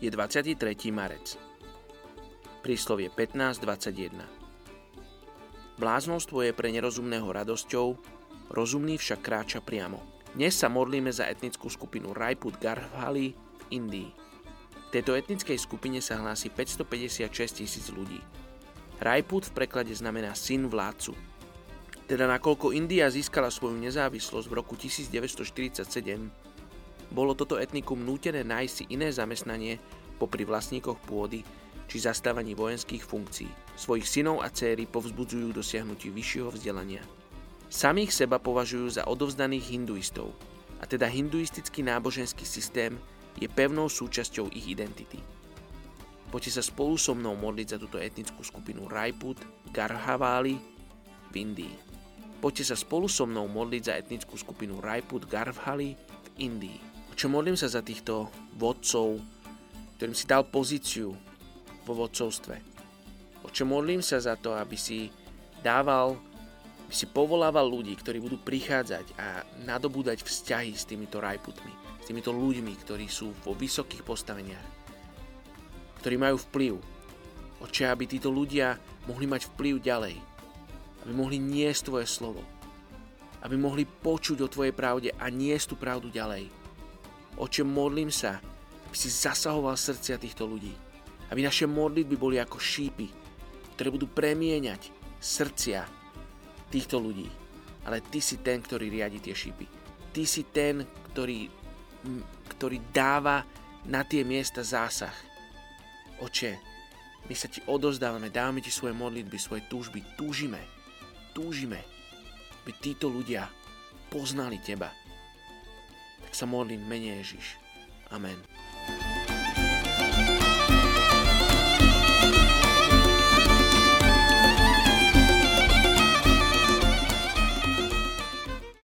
Je 23. marec. Príslovie 15.21 Bláznostvo je pre nerozumného radosťou, rozumný však kráča priamo. Dnes sa modlíme za etnickú skupinu Rajput Garhvali v Indii. V tejto etnickej skupine sa hlási 556 tisíc ľudí. Rajput v preklade znamená syn vládcu. Teda nakoľko India získala svoju nezávislosť v roku 1947, bolo toto etnikum nútené nájsť si iné zamestnanie popri vlastníkoch pôdy či zastávaní vojenských funkcií. Svojich synov a céry povzbudzujú dosiahnutí vyššieho vzdelania. Samých seba považujú za odovzdaných hinduistov, a teda hinduistický náboženský systém je pevnou súčasťou ich identity. Poďte sa spolu so mnou modliť za túto etnickú skupinu Rajput, Garhavali v Indii. Poďte sa spolu so mnou modliť za etnickú skupinu Rajput, Garhvali v Indii čo modlím sa za týchto vodcov, ktorým si dal pozíciu vo vodcovstve. Oče, modlím sa za to, aby si dával, aby si povolával ľudí, ktorí budú prichádzať a nadobúdať vzťahy s týmito rajputmi, s týmito ľuďmi, ktorí sú vo vysokých postaveniach, ktorí majú vplyv. Oče, aby títo ľudia mohli mať vplyv ďalej, aby mohli niesť Tvoje slovo, aby mohli počuť o Tvojej pravde a niesť tú pravdu ďalej Oče, modlím sa, aby si zasahoval srdcia týchto ľudí. Aby naše modlitby boli ako šípy, ktoré budú premieňať srdcia týchto ľudí. Ale Ty si ten, ktorý riadi tie šípy. Ty si ten, ktorý, ktorý dáva na tie miesta zásah. Oče, my sa Ti odozdávame, dávame Ti svoje modlitby, svoje túžby. Túžime, túžime, aby títo ľudia poznali Teba tak sa modlím mene Ježiš. Amen.